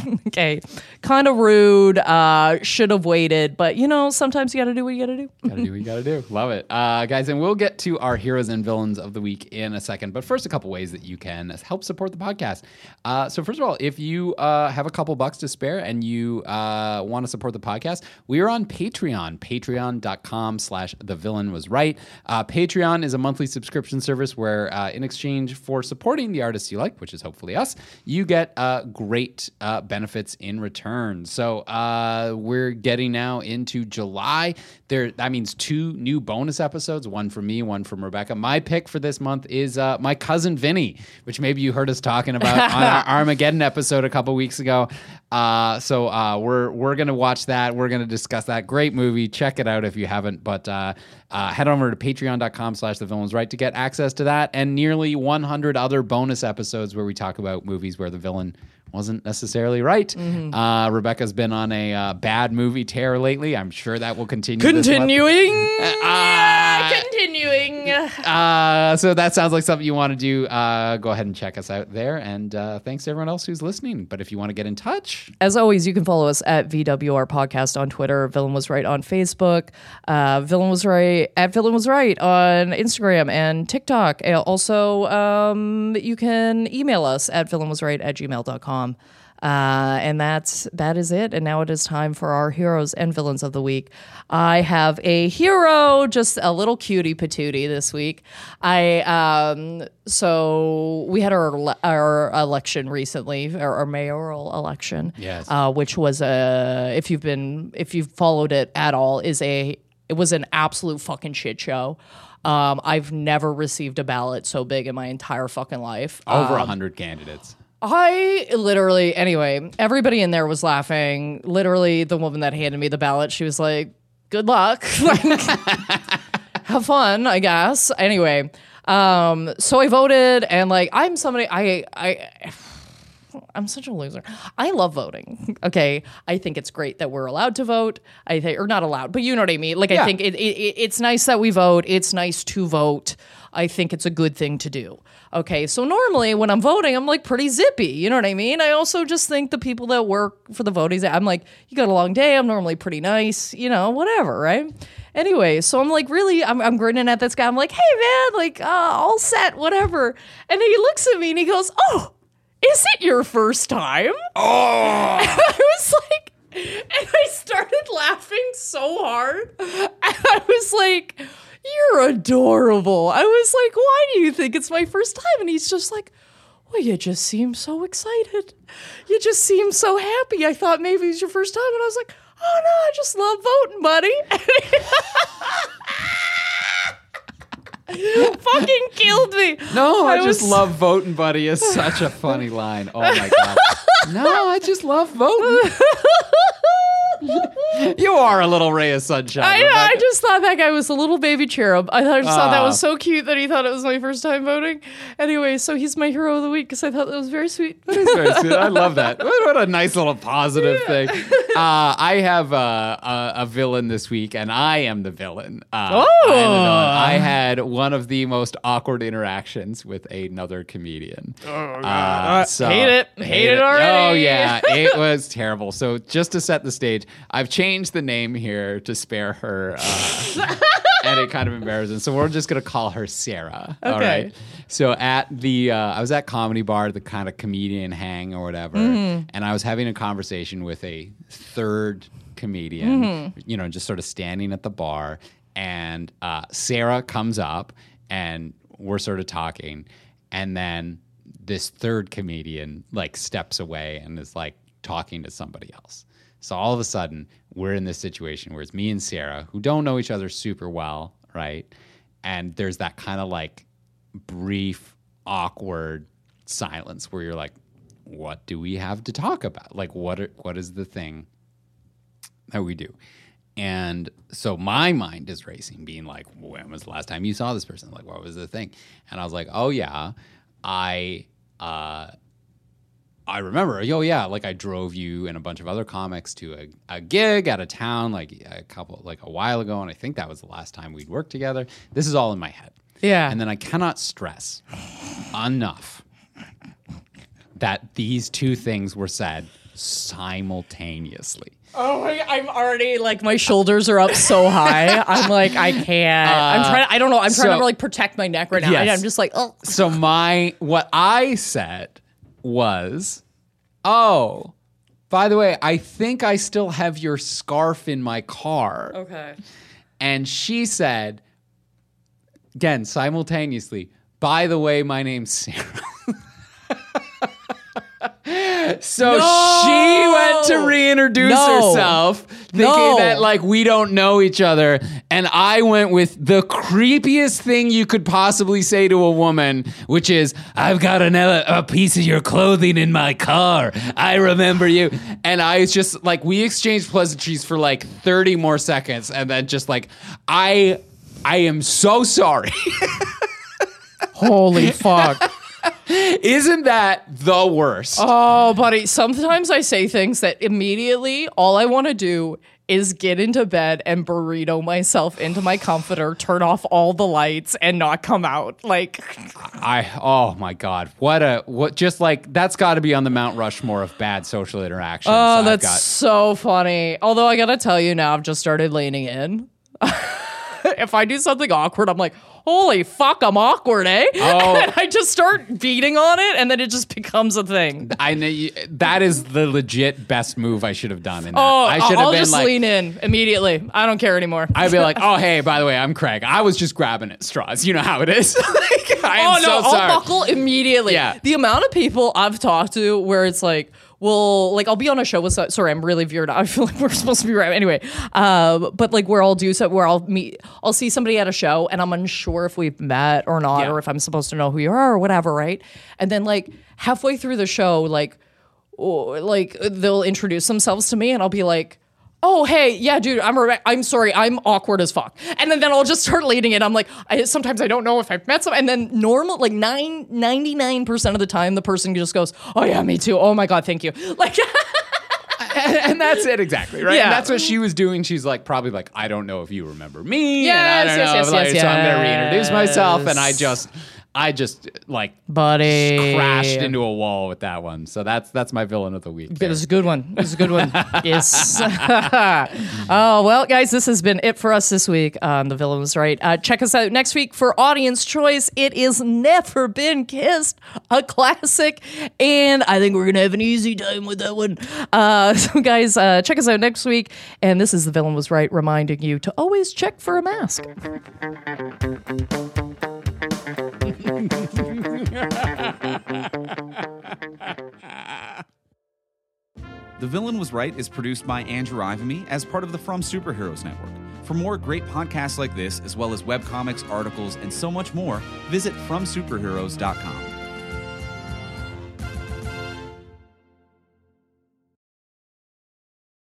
okay. Kind of rude. Uh, should have waited, but you know, sometimes you got to do what you got to do. gotta do what you gotta do. Love it. Uh, guys, and we'll get to our heroes and villains of the week in a second. But first, a couple ways that you can help support the podcast. Uh, so, first of all, if you uh, have a couple bucks to spare and you uh, want to support the podcast, we are on Patreon, patreon.com slash the villain was right. Uh, Patreon is a monthly subscription service where, in exchange for supporting the artists you like, which is hopefully us, you get uh, great uh, benefits in return. So, uh, we're getting now into July. There, that means two new bonus episodes, one from me, one from Rebecca. My pick for this month is uh, my cousin Vinny, which maybe you heard us talking about on our Armageddon episode a couple weeks ago. Uh, so uh, we're we're gonna watch that. We're gonna discuss that great movie. Check it out if you haven't. But uh, uh, head over to Patreon.com/slash The Villain's Right to get access to that and nearly 100 other bonus episodes where we talk about movies where the villain wasn't necessarily right. Uh, Rebecca's been on a uh, bad movie tear lately. I'm sure that will continue. Continuing. Uh, Uh, so that sounds like something you want to do. Uh, go ahead and check us out there. And uh, thanks to everyone else who's listening. But if you want to get in touch, As always, you can follow us at VWR Podcast on Twitter, Villain Was Right on Facebook, uh, Villain Was Right at Villain Was Right on Instagram and TikTok. Also, um, you can email us at villainwasright at gmail.com. Uh, and that's that is it. And now it is time for our heroes and villains of the week. I have a hero, just a little cutie patootie this week. I um so we had our our election recently, our, our mayoral election. Yes. Uh, which was a if you've been if you've followed it at all is a it was an absolute fucking shit show. Um, I've never received a ballot so big in my entire fucking life. over a Um, 100 candidates. I literally, anyway, everybody in there was laughing. Literally, the woman that handed me the ballot, she was like, "Good luck." Like, have fun, I guess. Anyway, um, so I voted, and like I'm somebody I I. I'm such a loser. I love voting. Okay, I think it's great that we're allowed to vote. I think, or not allowed, but you know what I mean. Like, I think it, it, it- it's nice that we vote. It's nice to vote. I think it's a good thing to do. Okay, so normally when I'm voting, I'm like pretty zippy. You know what I mean? I also just think the people that work for the voting, I'm like, you got a long day. I'm normally pretty nice. You know, whatever, right? Anyway, so I'm like, really, I'm, I'm grinning at this guy. I'm like, hey man, like, uh, all set, whatever. And he looks at me and he goes, oh, is it your first time? Oh. And I was like, and I started laughing so hard. And I was like, you're adorable. I was like, why do you think it's my first time? And he's just like, well, you just seem so excited. You just seem so happy. I thought maybe it's your first time. And I was like, oh no, I just love voting, buddy. You fucking killed me. No, I, just was- love voting, buddy. Is such a funny line. Oh my god. No, I just love voting. you are a little ray of sunshine. I know. I just thought that guy was a little baby cherub. I thought I just thought that Ah. was so cute that he thought it was my first time voting. Anyway, so he's my hero of the week because I thought that was very sweet. That is very sweet. I love that. What, what a nice little positive thing. Uh, I have uh, a, a villain this week, and I am the villain. Uh, I, the villain. I had one of the most awkward interactions with another comedian. Oh, Uh, hate it. Hate it already. Oh, yeah. It was terrible. So, just to set the stage, I've changed the name here to spare her uh, any kind of embarrassment. So, we're just going to call her Sarah. All Okay. right. So at the, uh, I was at comedy bar, the kind of comedian hang or whatever, Mm-hmm. and I was having a conversation with a third comedian, Mm-hmm. you know, just sort of standing at the bar, and uh, Sarah comes up, and we're sort of talking, and then this third comedian like steps away and is like talking to somebody else. So all of a sudden, we're in this situation where it's me and Sarah, who don't know each other super well, right? And there's that kind of like brief, awkward silence where you're like, what do we have to talk about? Like, what are, what is the thing that we do? And so my mind is racing, being like, when was the last time you saw this person? Like, what was the thing? And I was like, oh yeah, I uh, I remember, oh yeah, like I drove you and a bunch of other comics to a, a gig out of town, like a couple, like a while ago, and I think that was the last time we'd worked together. This is all in my head. Yeah. And then I cannot stress enough that these two things were said simultaneously. Oh my! I'm already like my shoulders are up so high. I'm like I can't. Uh, I'm trying. I don't know. I'm trying so- to like protect my neck right now. Yes. I'm just like oh. So my what I said was, "Oh, by the way, I think I still have your scarf in my car." Okay. And she said, again, simultaneously, by the way, my name's Sarah. so No! she went to reintroduce No. herself, thinking No. that like we don't know each other. And I went with the creepiest thing you could possibly say to a woman, which is, I've got another a piece of your clothing in my car. I remember you. And I was just like, we exchanged pleasantries for like 30 more seconds. And then just like, I I am so sorry. Holy fuck. Isn't that the worst? Oh, buddy. Sometimes I say things that immediately all I want to do is get into bed and burrito myself into my comforter, turn off all the lights, and not come out. Like, I oh my god, what a what just like that's got to be on the Mount Rushmore of bad social interactions. oh, I've that's got. so funny. Although I gotta tell you now, I've just started leaning in. if I do something awkward, I'm like, holy fuck, I'm awkward, eh? Oh. and I just start beating on it, and then it just becomes a thing. I know you, that is the legit best move I should have done. In that. Oh, I should have been just like, lean in immediately. I don't care anymore. I'd be like, oh hey, by the way, I'm Craig. I was just grabbing at straws. You know how it is. like, I oh no, so sorry. I'll buckle immediately. Yeah. The amount of people I've talked to where it's like, well, like I'll be on a show with so- sorry, I'm really veered. I feel like we're supposed to be right anyway. Um, but like where I'll do so where I'll meet I'll see somebody at a show and I'm unsure if we've met or not, Yeah. or if I'm supposed to know who you are or whatever, right? And then like halfway through the show, like like they'll introduce themselves to me and I'll be like, oh hey yeah dude i'm Rebe- i'm sorry i'm awkward as fuck and then, then i'll just start leading it i'm like I, sometimes i don't know if i've met some and then normal like 9 99% of the time the person just goes oh yeah me too oh my god thank you like and, and that's it exactly, right? Yeah. And that's what she was doing. She's like, probably like, I don't know if you remember me. Yes, and I don't yes, know, yes, like, yes, So I'm gonna reintroduce myself, and I just, I just like buddy crashed into a wall with that one. So that's that's my villain of the week. It was a good one. It was a good one. yes. oh, well, guys, this has been it for us this week on The Villain Was Right. Uh, check us out next week for Audience Choice. It is Never Been Kissed, a classic. And I think we're going to have an easy time with that one. Uh, so, guys, uh, check us out next week. And this is The Villain Was Right reminding you to always check for a mask. The Villain Was Right is produced by Andrew Ivimey as part of the From Superheroes Network. For more great podcasts like this, as well as webcomics, articles, and so much more, visit FromSuperheroes.com.